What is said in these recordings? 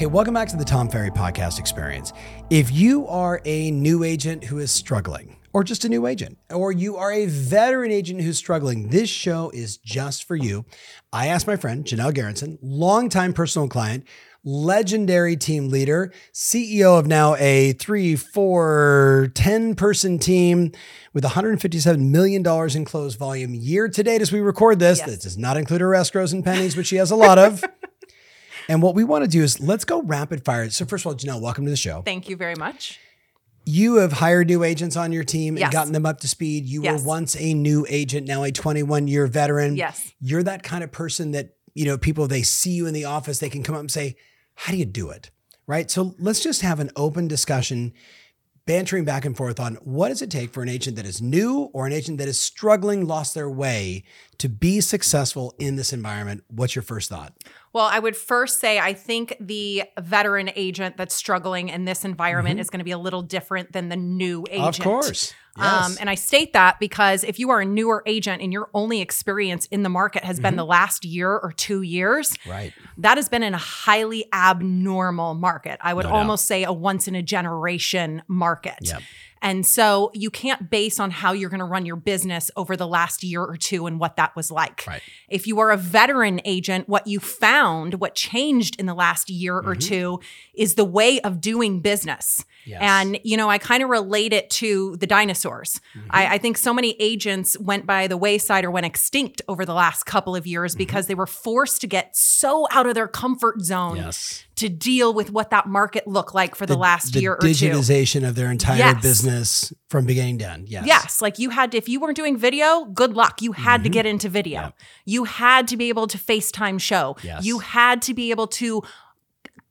Hey, welcome back to the Tom Ferry Podcast Experience. If you are a new agent who is struggling, or just a new agent, or you are a veteran agent who's struggling, this show is just for you. I asked my friend, Janelle Garrison, longtime personal client, legendary team leader, CEO of now a three, four, 10 person team with $157 million in closed volume year to date as we record this. Yes. This does not include her escrows and pennies, which she has a lot of. And what we want to do is let's go rapid fire. So, first of all, Janelle, welcome to the show. Thank you very much. You have hired new agents on your team and Yes. gotten them up to speed. You Yes. were once a new agent, now a 21 year veteran. Yes. You're that kind of person that, you know, people, they see you in the office, they can come up and say, How do you do it? Right. So, let's just have an open discussion, bantering back and forth on what does it take for an agent that is new or an agent that is struggling, lost their way to be successful in this environment. What's your first thought? Well, I would first say I think the veteran agent that's struggling in this environment is going to be a little different than the new agent. Mm-hmm. Of course. Um, Yes. and I state that because if you are a newer agent and your only experience in the market has Mm-hmm. been the last year or two years, right. that has been in a highly abnormal market. I would No almost say a once in a generation market. Yep. And so you can't base on how you're going to run your business over the last year or two and what that was like. Right. If you are a veteran agent, what you found, what changed in the last year or mm-hmm. two is the way of doing business. Yes. And, you know, I kind of relate it to the dinosaurs. Mm-hmm. I, I think so many agents went by the wayside or went extinct over the last couple of years mm-hmm. because they were forced to get so out of their comfort zone Yes. To deal with what that market looked like for the, last the year or two. digitization of their entire Yes. business from beginning to end. Yes. Yes, like you had to, if you weren't doing video, good luck. You had to mm-hmm. get into video. Yep. You had to be able to FaceTime show. Yes. You had to be able to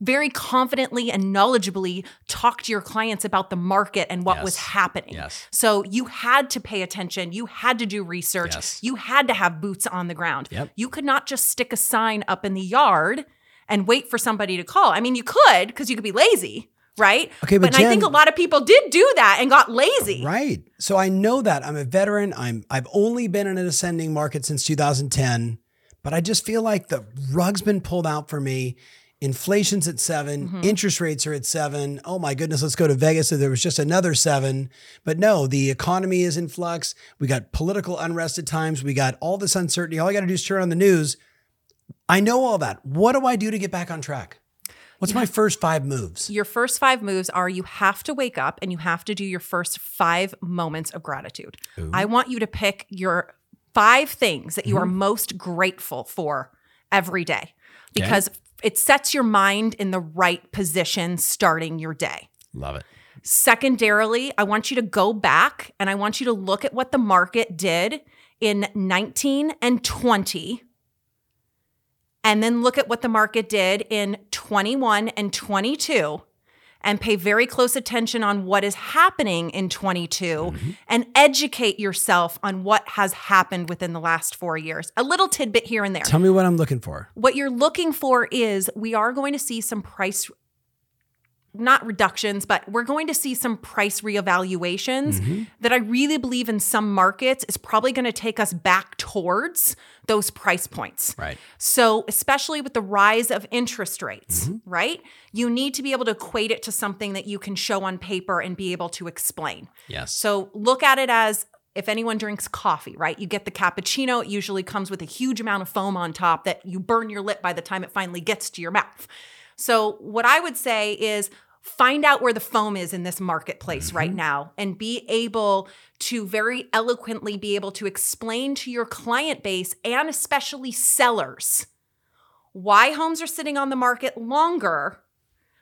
very confidently and knowledgeably talk to your clients about the market and what was happening. Yes. So you had to pay attention. You had to do research. Yes. You had to have boots on the ground. Yep. You could not just stick a sign up in the yard and wait for somebody to call. I mean, you could because you could be lazy, right? Okay, but I think a lot of people did do that and got lazy. Right. So I know that I'm a veteran. I'm I've only been in an ascending market since 2010, but I just feel like the rug's been pulled out for me. Inflation's at 7 Mm-hmm. interest rates are at seven. Oh my goodness, let's go to Vegas. So there was just another seven. But no, the economy is in flux. We got political unrest at times. We got all this uncertainty. All I got to do is turn on the news. I know all that. What do I do to get back on track? What's my first five moves? Your first five moves are you have to wake up and you have to do your first five moments of gratitude. I want you to pick your five things that you are mm-hmm. most grateful for every day because it sets your mind in the right position starting your day. Love it. Secondarily, I want you to go back and I want you to look at what the market did in 19 and 20 and then look at what the market did in 21 and 22 and pay very close attention on what is happening in 22 mm-hmm. and educate yourself on what has happened within the last 4 years. A little tidbit here and there. Tell me what I'm looking for. What you're looking for is we are going to see some price not reductions, but we're going to see some price reevaluations mm-hmm. that I really believe in some markets is probably going to take us back towards those price points. Right. So, especially with the rise of interest rates, mm-hmm. right? You need to be able to equate it to something that you can show on paper and be able to explain. Yes. So look at it as if anyone drinks coffee, right? You get the cappuccino, it usually comes with a huge amount of foam on top that you burn your lip by the time it finally gets to your mouth. So, what I would say is find out where the foam is in this marketplace mm-hmm. right now and be able to very eloquently be able to explain to your client base and especially sellers why homes are sitting on the market longer,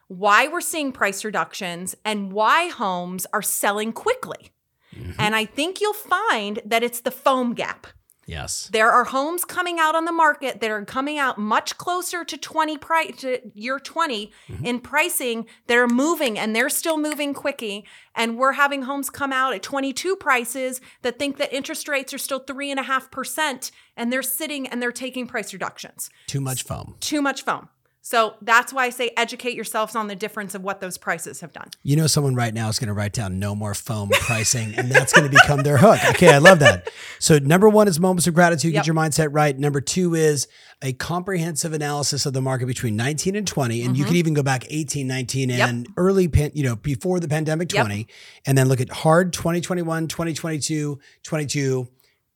why we're seeing price reductions, and why homes are selling quickly. Mm-hmm. And I think you'll find that it's the foam gap. Yes. There are homes coming out on the market that are coming out much closer to 20 price to year 20 Mm-hmm. in pricing that are moving and they're still moving quickie. And we're having homes come out at 22 prices that think that interest rates are still three and a half percent and they're sitting and they're taking price reductions. Too much foam. Too much foam. So that's why I say educate yourselves on the difference of what those prices have done. You know, someone right now is going to write down no more foam pricing, and that's going to become their hook. Okay, I love that. So, number one is moments of gratitude, Yep. get your mindset right. Number two is a comprehensive analysis of the market between 19 and 20. And you Mm-hmm. can even go back 18, 19, and early, pan, you know, before the pandemic Yep. 20, and then look at hard 2021, 2022, 22.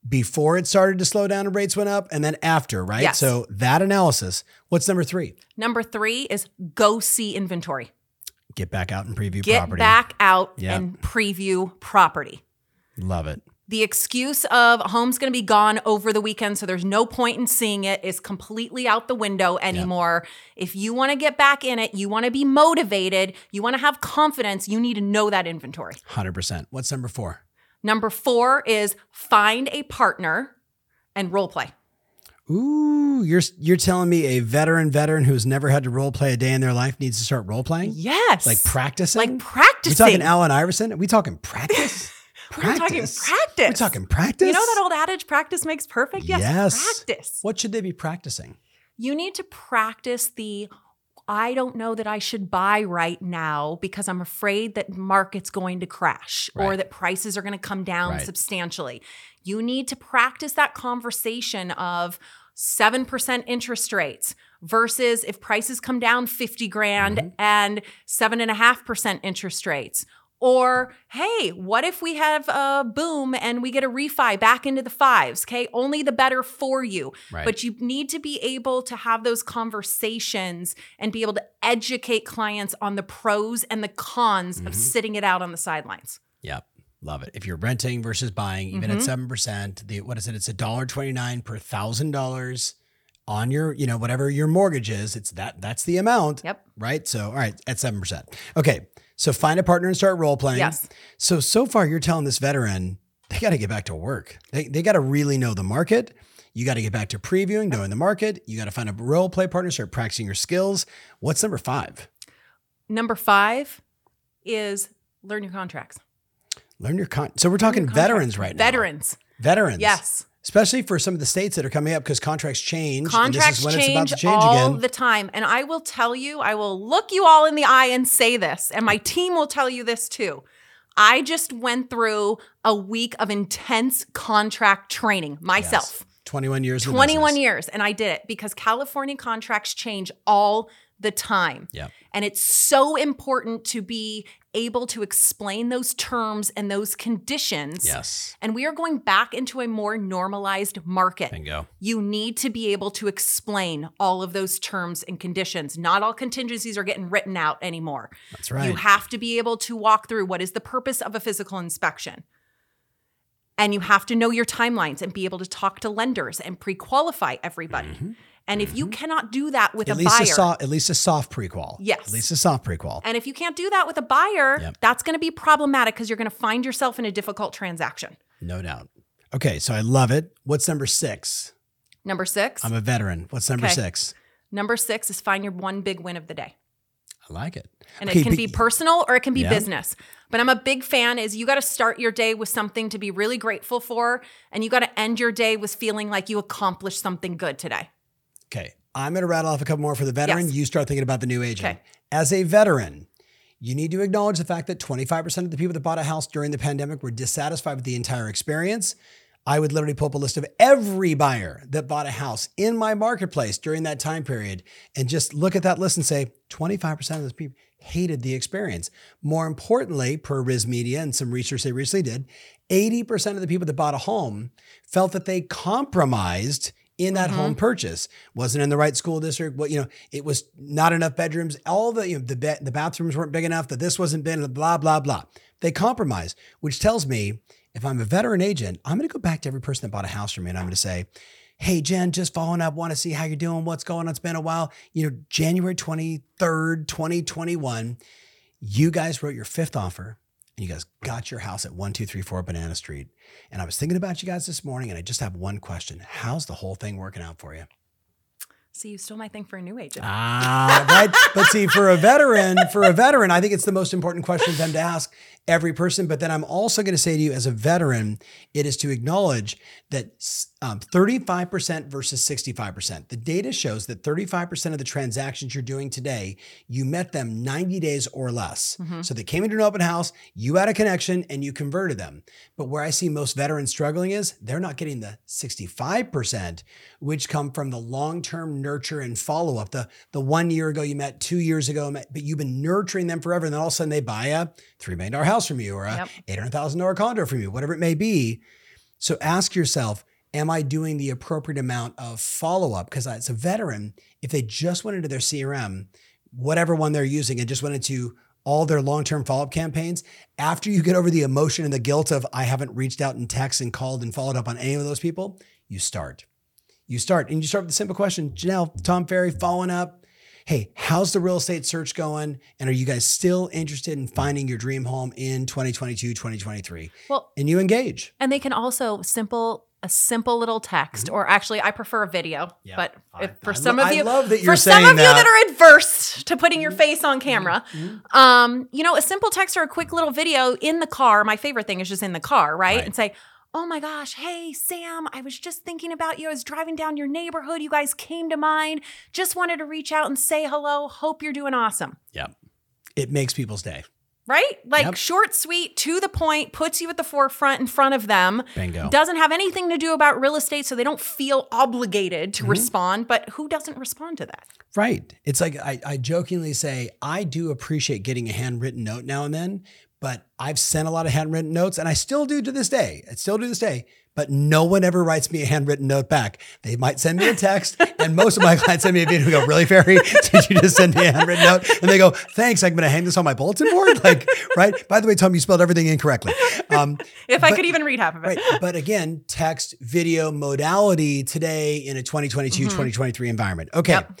Before it started to slow down and rates went up, and then after, right? Yes. So that analysis. What's number three? Number three is go see inventory. Get back out and preview property. Get property. back out Yep. and preview property. Love it. The excuse of home's going to be gone over the weekend, so there's no point in seeing it, is completely out the window anymore. If you want to get back in it, you want to be motivated, you want to have confidence, you need to know that inventory. 100%. What's number four? Number four is find a partner and role play. Ooh, you're you're telling me a veteran veteran who's never had to role play a day in their life needs to start role playing? Yes. Like practicing? Like practicing. We talking Allen Iverson? Are we talking practice? We're talking Practice. practice. We're talking practice. You know that old adage, practice makes perfect? Yes. Yes. Practice. What should they be practicing? You need to practice the I don't know that I should buy right now because I'm afraid that market's going to crash or that prices are going to come down Right. substantially. You need to practice that conversation of 7% interest rates versus if prices come down 50 grand Mm-hmm. and 7.5% interest rates. Or, hey, what if we have a boom and we get a refi back into the fives? Okay. Only the better for you. Right. But you need to be able to have those conversations and be able to educate clients on the pros and the cons Mm-hmm. of sitting it out on the sidelines. Yep. Love it. If you're renting versus buying, even at Mhm. seven percent, the what is it? It's a dollar twenty nine per thousand dollars on your, you know, whatever your mortgage is. It's that that's the amount. Yep. Right. So all right, at seven percent. Okay. So find a partner and start role playing. Yes. So so far you're telling this veteran they got to get back to work. They they got to really know the market. You got to get back to previewing, knowing the market. You got to find a role play partner, start practicing your skills. What's number five? Number five is learn your contracts. Learn your con. So we're talking veterans right now. Veterans. Veterans. Yes. Especially for some of the states that are coming up because contracts change. Contracts and this is when change, it's about to change all again. the time. And I will tell you, I will look you all in the eye and say this, and my team will tell you this too. I just went through a week of intense contract training myself. Yes. 21 years. 21 business. years. And I did it because California contracts change all the time. Yep. And it's so important to be able to explain those terms and those conditions. Yes. And we are going back into a more normalized market. Bingo. You need to be able to explain all of those terms and conditions. Not all contingencies are getting written out anymore. That's right. You have to be able to walk through what is the purpose of a physical inspection. And you have to know your timelines and be able to talk to lenders and pre qualify everybody. Mm-hmm. And if you cannot do that with Mm-hmm. at a least buyer, a at least a soft prequal. Yes. At least a soft prequal. and if you can't do that with a buyer, Yep. that's going to be problematic because you're going to find yourself in a difficult transaction. No doubt. Okay, so I love it. What's number six? Number 6 I'm a veteran. What's number Okay. six? number six is find your one big win of the day. I like it. And Okay, it can be personal or it can be Yeah. business. But I'm a big fan is you got to start your day with something to be really grateful for and you got to end your day with feeling like you accomplished something good today. Okay, I'm going to rattle off a couple more for the veteran. Yes. You start thinking about the new agent. Okay. As a veteran, you need to acknowledge the fact that 25% of the people that bought a house during the pandemic were dissatisfied with the entire experience. I would literally pull up a list of every buyer that bought a house in my marketplace during that time period and just look at that list and say 25% of those people hated the experience. More importantly, per RISMedia and some research they recently did, 80% of the people that bought a home felt that they compromised in that home mm-hmm. purchase. Wasn't in the right school district what you know it was not enough bedrooms. All the you know the be- the bathrooms weren't big enough that this wasn't big blah blah blah. They compromise which tells me if i'm a veteran agent i'm going to go back to every person that bought a house from me and i'm going to say hey jen just following up want to see how you're doing what's going on? It's been a while. You know january 23rd 2021 you guys wrote your fifth offer and you guys got your house at 1234 Banana Street. And I was thinking about you guys this morning, and I just have one question How's the whole thing working out for you? See, you stole my thing for a new agent. Ah, right. But see, for a veteran, for a veteran, I think it's the most important question for them to ask every person. But then I'm also going to say to you, as a veteran, it is to acknowledge that um, 35% versus 65%. The data shows that 35% of the transactions you're doing today, you met them 90 days or less. Mm-hmm. So they came into an open house, you had a connection, and you converted them. But where I see most veterans struggling is they're not getting the 65%, which come from the long-term nurture and follow-up. The the one year ago you met, two years ago, met, but you've been nurturing them forever, and then all of a sudden they buy a three million dollar house from you or a Yep. eight hundred thousand dollar condo from you, whatever it may be. So ask yourself, am I doing the appropriate amount of follow-up? Because as a veteran, if they just went into their CRM, whatever one they're using, and just went into all their long-term follow-up campaigns, after you get over the emotion and the guilt of I haven't reached out and text and called and followed up on any of those people, you start. You start and you start with the simple question, Janelle, Tom Ferry, following up. Hey, how's the real estate search going? And are you guys still interested in finding your dream home in 2022, 2023? Well, And you engage. and they can also simple a simple little text, or actually, I prefer a video. Mm-hmm. Yeah, but I- for some lo- of I you, love that you're for some of you that. that are adverse to putting your face on camera, Mm-hmm. um, you know, a simple text or a quick little video in the car. My favorite thing is just in the car, right? Right. And say. Oh my gosh, hey Sam, I was just thinking about you. I was driving down your neighborhood. You guys came to mind. Just wanted to reach out and say hello. Hope you're doing awesome. Yep. It makes people's day. Right? Like Yep. short, sweet, to the point, puts you at the forefront in front of them. Bingo. Doesn't have anything to do about real estate, so they don't feel obligated Mm-hmm. to respond. But who doesn't respond to that? Right. It's like I, I jokingly say, I do appreciate getting a handwritten note now and then, but I've sent a lot of handwritten notes and I still do to this day. I still do this day, but no one ever writes me a handwritten note back. They might send me a text and most of my clients send me a video and go, really, Ferry? Did you just send me a handwritten note? And they go, thanks. I'm going to hang this on my bulletin board. Like, right. By the way, Tom, you spelled everything incorrectly. Um, If I But- could even read half of it. Right. But again, text, video, modality today in a 2022, 2023 environment. Okay. Yep.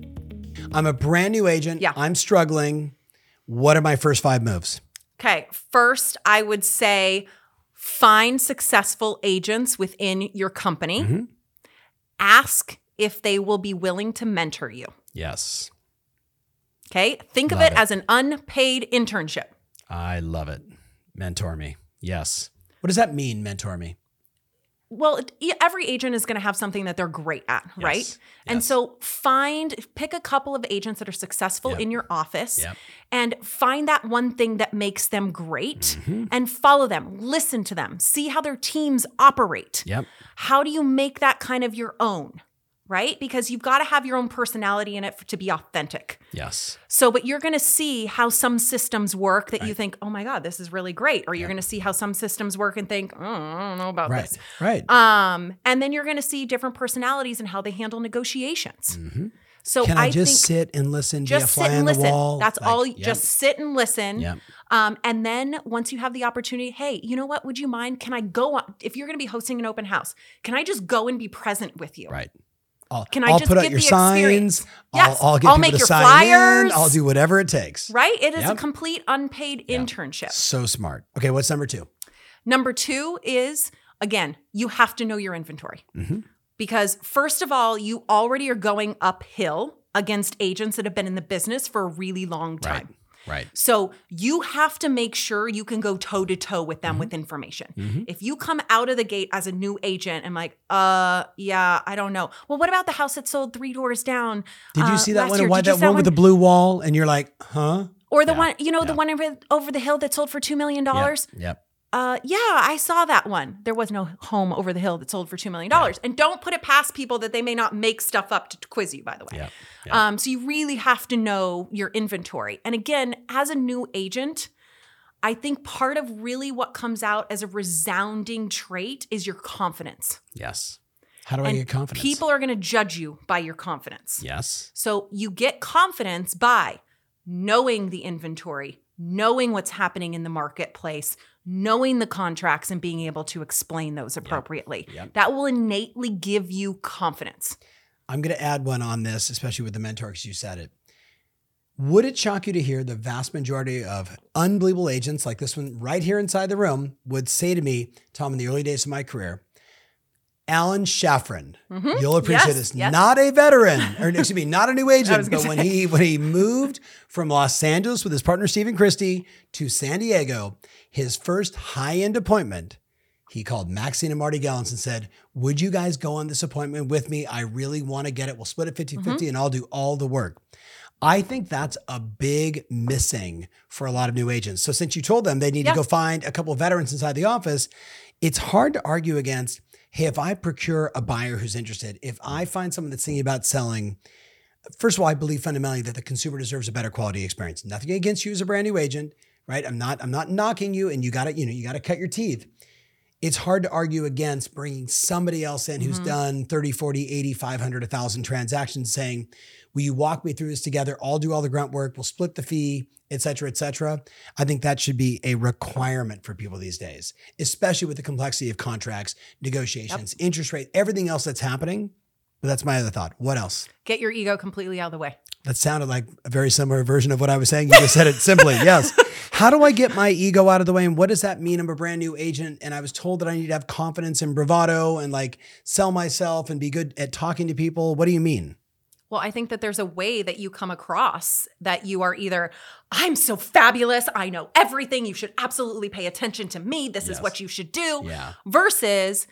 I'm a brand new agent. Yeah. I'm struggling. What are my first five moves? Okay. First, I would say find successful agents within your company. Mhm. Ask if they will be willing to mentor you. Yes. Okay. Think of it, it. as an unpaid internship. I love it. Mentor me. Yes. What does that mean, mentor me? Well, every agent is going to have something that they're great at, right? Yes. And so find, pick a couple of agents that are successful Yep. in your office Yep. and find that one thing that makes them great Mm-hmm. and follow them, listen to them, see how their teams operate. Yep. How do you make that kind of your own, right? Because you've got to have your own personality in it for, to be authentic. Yes. So, but you're going to see how some systems work that you think, oh my God, this is really great. Or you're going to see how some systems work and think, oh, I don't know about Right. this. Right. Um, and then you're going to see different personalities and how they handle negotiations. Mhm. So Can I, I, just sit and listen? just sit and listen. That's Like, all. yep. Just sit and listen. Yep. Um, and then once you have the opportunity, hey, you know what? Would you mind? Can I go on? If you're going to be hosting an open house, can I just go and be present with you? Right. I'll, Can I I'll just put out your signs. experience? I'll, Yes. I'll get I'll people make to your sign flyers. in. I'll do whatever it takes. Right? It is Yep. a complete unpaid internship. So smart. Okay, what's number two? Number two is again, you have to know your inventory. Mhm. Because, first of all, you already are going uphill against agents that have been in the business for a really long time. Right. Right. So you have to make sure you can go toe to toe with Mm-hmm. them with information. Mhm. If you come out of the gate as a new agent and like, uh, yeah, I don't know. Well, what about the house that sold three doors down? Did you uh, see that one? year? Why you that one with the blue wall? And you're like, huh? or the Yeah, one, you know, yeah. the one over, over the hill that sold for two million dollars? Yep. yep. Uh, yeah, I saw that one. There was no home over the hill that sold for two million dollars. And don't put it past people that they may not make stuff up to, quiz you. By the way, Yep. Yeah. um, so you really have to know your inventory. And again, as a new agent, I think part of really what comes out as a resounding trait is your confidence. Yes. How do I And get confidence? People are going to judge you by your confidence. Yes. So you get confidence by knowing the inventory, knowing what's happening in the marketplace, knowing the contracts and being able to explain those appropriately. Yep. That will innately give you confidence. I'm going to add one on this, especially with the mentor, because you said it. Would it shock you to hear the vast majority of unbelievable agents like this one right here inside the room would say to me, Tom, in the early days of my career, Alan Shafran, you'll appreciate Yes, this, yes. not a veteran, or excuse me, not a new agent, but when say. he when he moved from Los Angeles with his partner Stephen Christie to San Diego, his first high-end appointment, he called Maxine and Marty Gallants and said, Would you guys go on this appointment with me? I really want to get it. We'll split it 50 50 and I'll do all the work. I think that's a big missing for a lot of new agents. So, since you told them they need Yeah. to go find a couple of veterans inside the office, it's hard to argue against hey, if I procure a buyer who's interested, if I find someone that's thinking about selling, first of all, I believe fundamentally that the consumer deserves a better quality experience. Nothing against you as a brand new agent, right? I'm not, I'm not knocking you, and you got to, you know, you got to cut your teeth. It's hard to argue against bringing somebody else in who's mm-hmm. done 30, 40, 80, 500, 1,000 transactions saying, will you walk me through this together? I'll do all the grunt work. We'll split the fee, et cetera, et cetera. I think that should be a requirement for people these days, especially with the complexity of contracts, negotiations, interest rate, everything else that's happening. But that's my other thought. What else? Get your ego completely out of the way. That sounded like a very similar version of what I was saying. You just said it simply. Yes. How do I get my ego out of the way? And what does that mean? I'm a brand new agent and I was told that I need to have confidence and bravado and like sell myself and be good at talking to people. What do you mean? Well, I think that there's a way that you come across that you are either, I'm so fabulous, I know everything, you should absolutely pay attention to me, this Yes. is what you should do, Yeah. versus,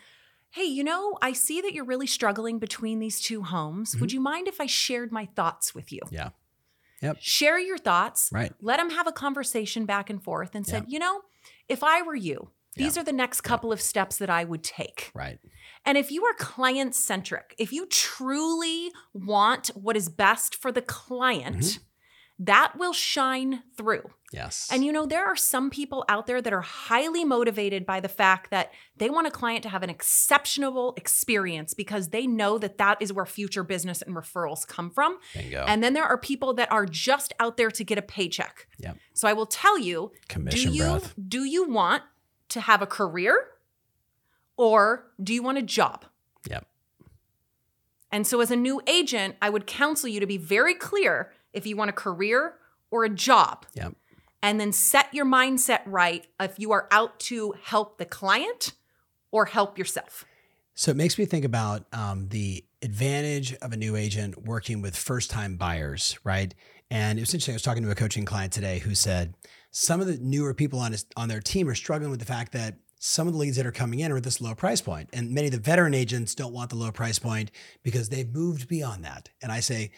hey, you know, I see that you're really struggling between these two homes. Mm-hmm. Would you mind if I shared my thoughts with you? Yeah. Yep. Share your thoughts, Right. let them have a conversation back and forth and said, you know, if I were you, these are the next couple of steps that I would take. Right. And if you are client centric, if you truly want what is best for the client, Mm-hmm. That will shine through. Yes. And you know, there are some people out there that are highly motivated by the fact that they want a client to have an exceptional experience because they know that that is where future business and referrals come from. Bingo. And then there are people that are just out there to get a paycheck. Yep. So I will tell you, Commission do you breath. do you want to have a career or do you want a job? Yep. And so, as a new agent, I would counsel you to be very clear if you want a career or a job. Yep. And then set your mindset right if you are out to help the client or help yourself. So it makes me think about um, the advantage of a new agent working with first time buyers, right? And it was interesting. I was talking to a coaching client today who said some of the newer people on his, on their team are struggling with the fact that some of the leads that are coming in are at this low price point, and many of the veteran agents don't want the low price point because they've moved beyond that. And I say,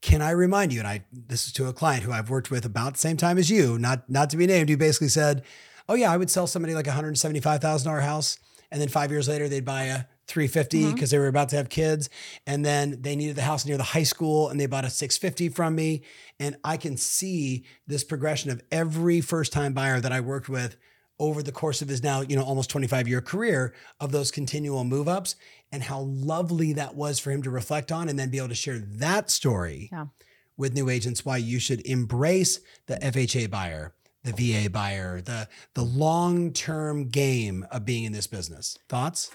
can I remind you? And I this is to a client who I've worked with about the same time as you, not not to be named, who basically said, "Oh yeah, I would sell somebody like a hundred seventy five thousand dollar house, and then five years later they'd buy a three fifty mm-hmm. because they were about to have kids, and then they needed the house near the high school, and they bought a six fifty from me, and I can see this progression of every first time buyer that I worked with." over the course of his now, you know, almost 25 year career of those continual move ups and how lovely that was for him to reflect on and then be able to share that story Yeah. with new agents why you should embrace the FHA buyer, the VA buyer, the the long-term game of being in this business. Thoughts?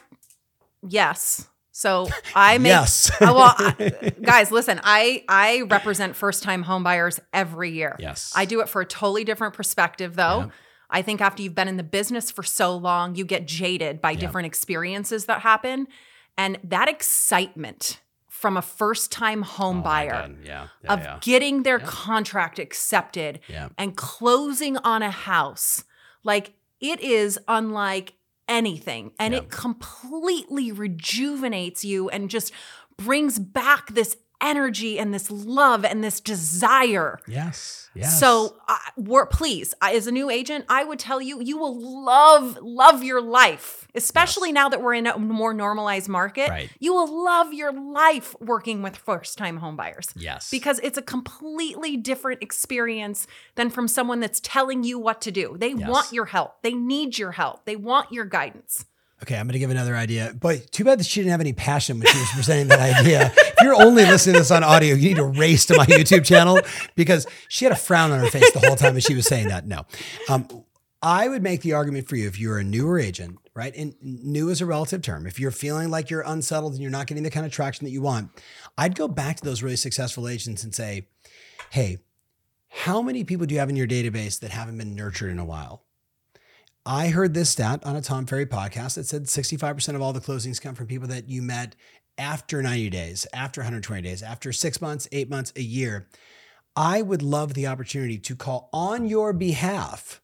Yes. So I make yes. Uh, well, I- guys, listen, I I represent first time home buyers every year. yes. I do it for a totally different perspective though. Yeah. I think after you've been in the business for so long, you get jaded by different experiences that happen. And that excitement from a first time home Oh buyer Yeah. Yeah. of yeah. getting their contract accepted and closing on a house, like it is unlike anything. And it completely rejuvenates you and just brings back this energy and this love and this desire. Yes. Yes. So, uh, please, I- as a new agent, I would tell you, you will love, love your life, especially now that we're in a more normalized market. Right. You will love your life working with first time homebuyers. yes. because it's a completely different experience than from someone that's telling you what to do. They Yes. want your help, they need your help, they want your guidance. Okay, I'm to give another idea. But too bad that she didn't have any passion when she was presenting that idea. If you're only listening to this on audio, you need to race to my YouTube channel because she had a frown on her face the whole time as she was saying that. No. Um, I would make the argument for you if you're a newer agent, right? And new is a relative term. If you're feeling like you're unsettled and you're not getting the kind of traction that you want, I'd go back to those really successful agents and say, hey, how many people do you have in your database that haven't been nurtured in a while? I heard this stat on a Tom Ferry podcast that said 65% of all the closings come from people that you met after 90 days, after 120 days, after six months, eight months, a year. I would love the opportunity to call on your behalf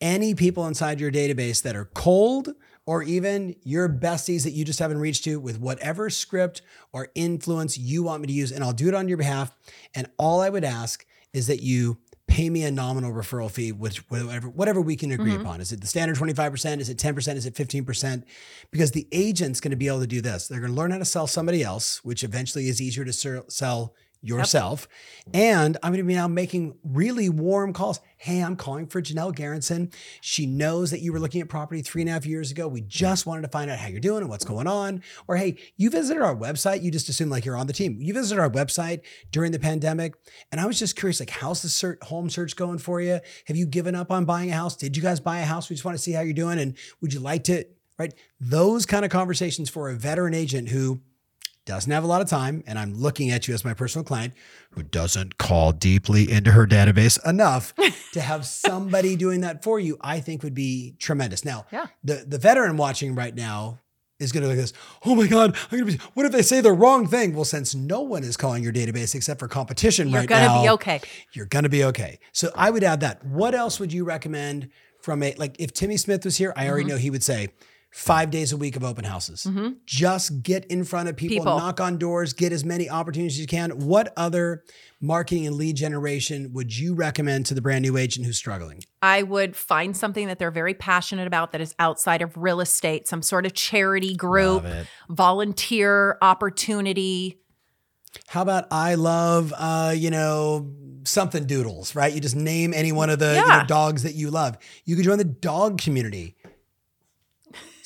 any people inside your database that are cold or even your besties that you just haven't reached to with whatever script or influence you want me to use. And I'll do it on your behalf. And all I would ask is that you pay me a nominal referral fee, which whatever, whatever we can agree mm-hmm. upon. Is it the standard 25%? Is it 10%? Is it 15%? Because the agent's going to be able to do this. They're going to learn how to sell somebody else, which eventually is easier to sell yourself. And I'm going to be now making really warm calls. Hey, I'm calling for Janelle Garrison. She knows that you were looking at property three and a half years ago. We just wanted to find out how you're doing and what's going on. Or hey, you visited our website. You just assume like you're on the team. You visited our website during the pandemic. And I was just curious, like, how's the search, home search going for you? Have you given up on buying a house? Did you guys buy a house? We just want to see how you're doing. And would you like to, right? Those kind of conversations for a veteran agent who doesn't have a lot of time, and I'm looking at you as my personal client who doesn't call deeply into her database enough to have somebody doing that for you, I think would be tremendous. Now, Yeah. the the veteran watching right now is going to look at this. Oh my God! I'm going to be. What if they say the wrong thing? Well, since no one is calling your database except for competition You're right gonna now, be okay. you're going to be okay. So I would add that. What else would you recommend from a like if Timmy Smith was here? I already Mm-hmm. know he would say five days a week of open houses. Just get in front of people, People. knock on doors, get as many opportunities as you can. What other marketing and lead generation would you recommend to the brand new agent who's struggling? I would find something that they're very passionate about that is outside of real estate, some sort of charity group, volunteer opportunity. How about I love, uh, you know, something doodles, right? You just name any one of the you know, dogs that you love. You could join the dog community.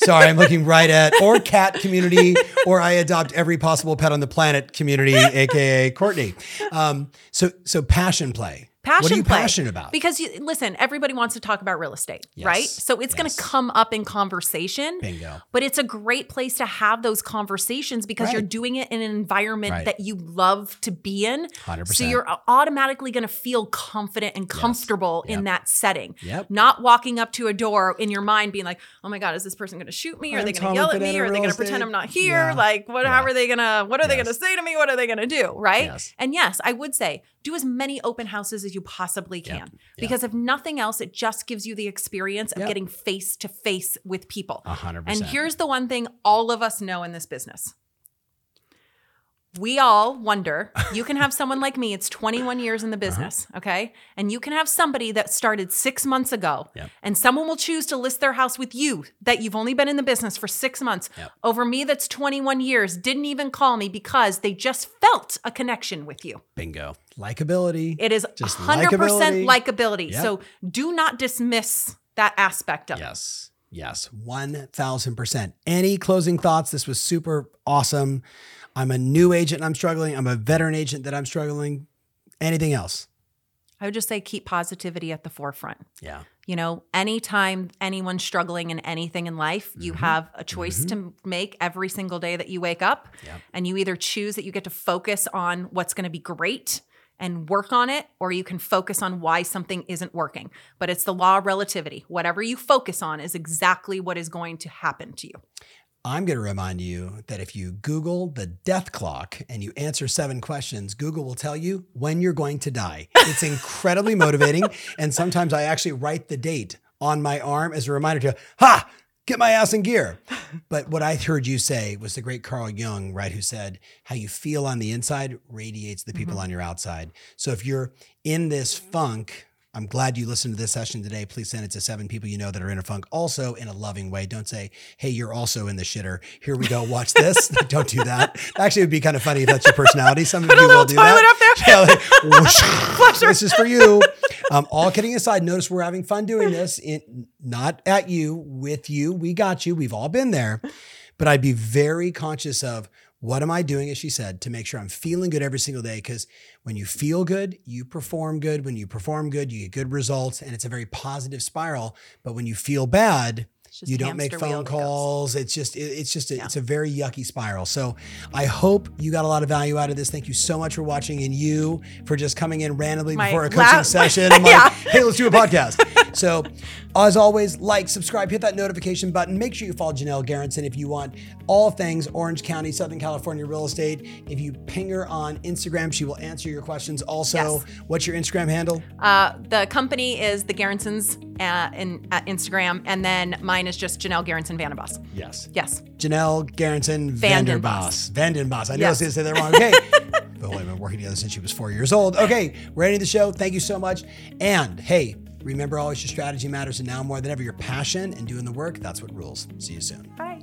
Sorry, I'm looking right at or cat community, or I adopt every possible pet on the planet community, aka Courtney. Um, so, so passion play. Passion What are you play. passionate about? Because you, listen, everybody wants to talk about real estate, Yes. right? So it's going to come up in conversation. Bingo. But it's a great place to have those conversations because you're doing it in an environment Right. that you love to be in. 100%. So you're automatically going to feel confident and comfortable Yep. in that setting. Yep. Not walking up to a door in your mind being like, "Oh my god, is this person going to shoot me? Are I'm they going to yell at me? Are they going to pretend I'm not here? Yeah. Like, what? Yeah. How are they going to? What are they going to say to me? What are they going to do? Right? Yes. And yes, I would say do as many open houses as you possibly can. Because if nothing else, it just gives you the experience of Yep. getting face to face with people. Hundred And percent. And here's the one thing all of us know in this business. We all wonder, you can have someone like me, it's 21 years in Uh-huh. the business, okay? And you can have somebody that started six months ago, Yep. and someone will choose to list their house with you that you've only been in the business for six months Yep. over me that's 21 years, didn't even call me because they just felt a connection with you. Bingo. Likability. It is Just 100% likability. likability. Yep. So do not dismiss that aspect of it. Yes. Yes. 1000%. Any closing thoughts? This was super awesome. I'm a new agent and I'm struggling. I'm a veteran agent that I'm struggling. Anything else? I would just say keep positivity at the forefront. Yeah. You know, anytime anyone's struggling in anything in life, you Mm-hmm. have a choice to make every single day that you wake up. Yep. And you either choose that you get to focus on what's going to be great and work on it, or you can focus on why something isn't working. But it's the law of relativity. Whatever you focus on is exactly what is going to happen to you. I'm going to remind you that if you Google the death clock and you answer seven questions, Google will tell you when you're going to die. It's incredibly motivating. And sometimes I actually write the date on my arm as a reminder to, ha, get my ass in gear. But what I heard you say was the great Carl Jung, right? Who said, how you feel on the inside radiates the people Mhm. on your outside. So if you're in this funk, I'm glad you listened to this session today. Please send it to seven people you know that are in a funk, also in a loving way. Don't say, hey, you're also in the shitter. Here we go. Watch this. Don't do that. Actually, it would be kind of funny if that's your personality. Some of Put a you will little do that. up there. Yeah, like, this is for you. Um, all kidding aside, notice we're having fun doing this. In, not at you, with you. We got you. We've all been there. But I'd be very conscious of what am I doing, as she said, to make sure I'm feeling good every single day. Because when you feel good, you perform good. When you perform good, you get good results, and it's a very positive spiral. But when you feel bad, you don't make phone goes. calls. It's just, it- it's just, a, Yeah. it's a very yucky spiral. So I hope you got a lot of value out of this. Thank you so much for watching and you for just coming in randomly My before a la- coaching session. I'm Yeah. like, hey, let's do a podcast. so as always, like, subscribe, hit that notification button. Make sure you follow Janelle Garrison if you want all things Orange County, Southern California real estate. If you ping her on Instagram, she will answer your questions. Also, Yes. what's your Instagram handle? Uh, the company is the Garrisons uh, in, at Instagram, and then mine is just Janelle Garrison Vandenboss. Yes. Yes. Janelle Garrison Vandenboss. Vandenboss. Vandenboss. I knew I was Yes. going to say that wrong. Okay. but we've been working together since she was four years old. Okay. We're ending the show. Thank you so much. And hey, remember always your strategy matters. And now more than ever, your passion and doing the work. That's what rules. See you soon. Bye.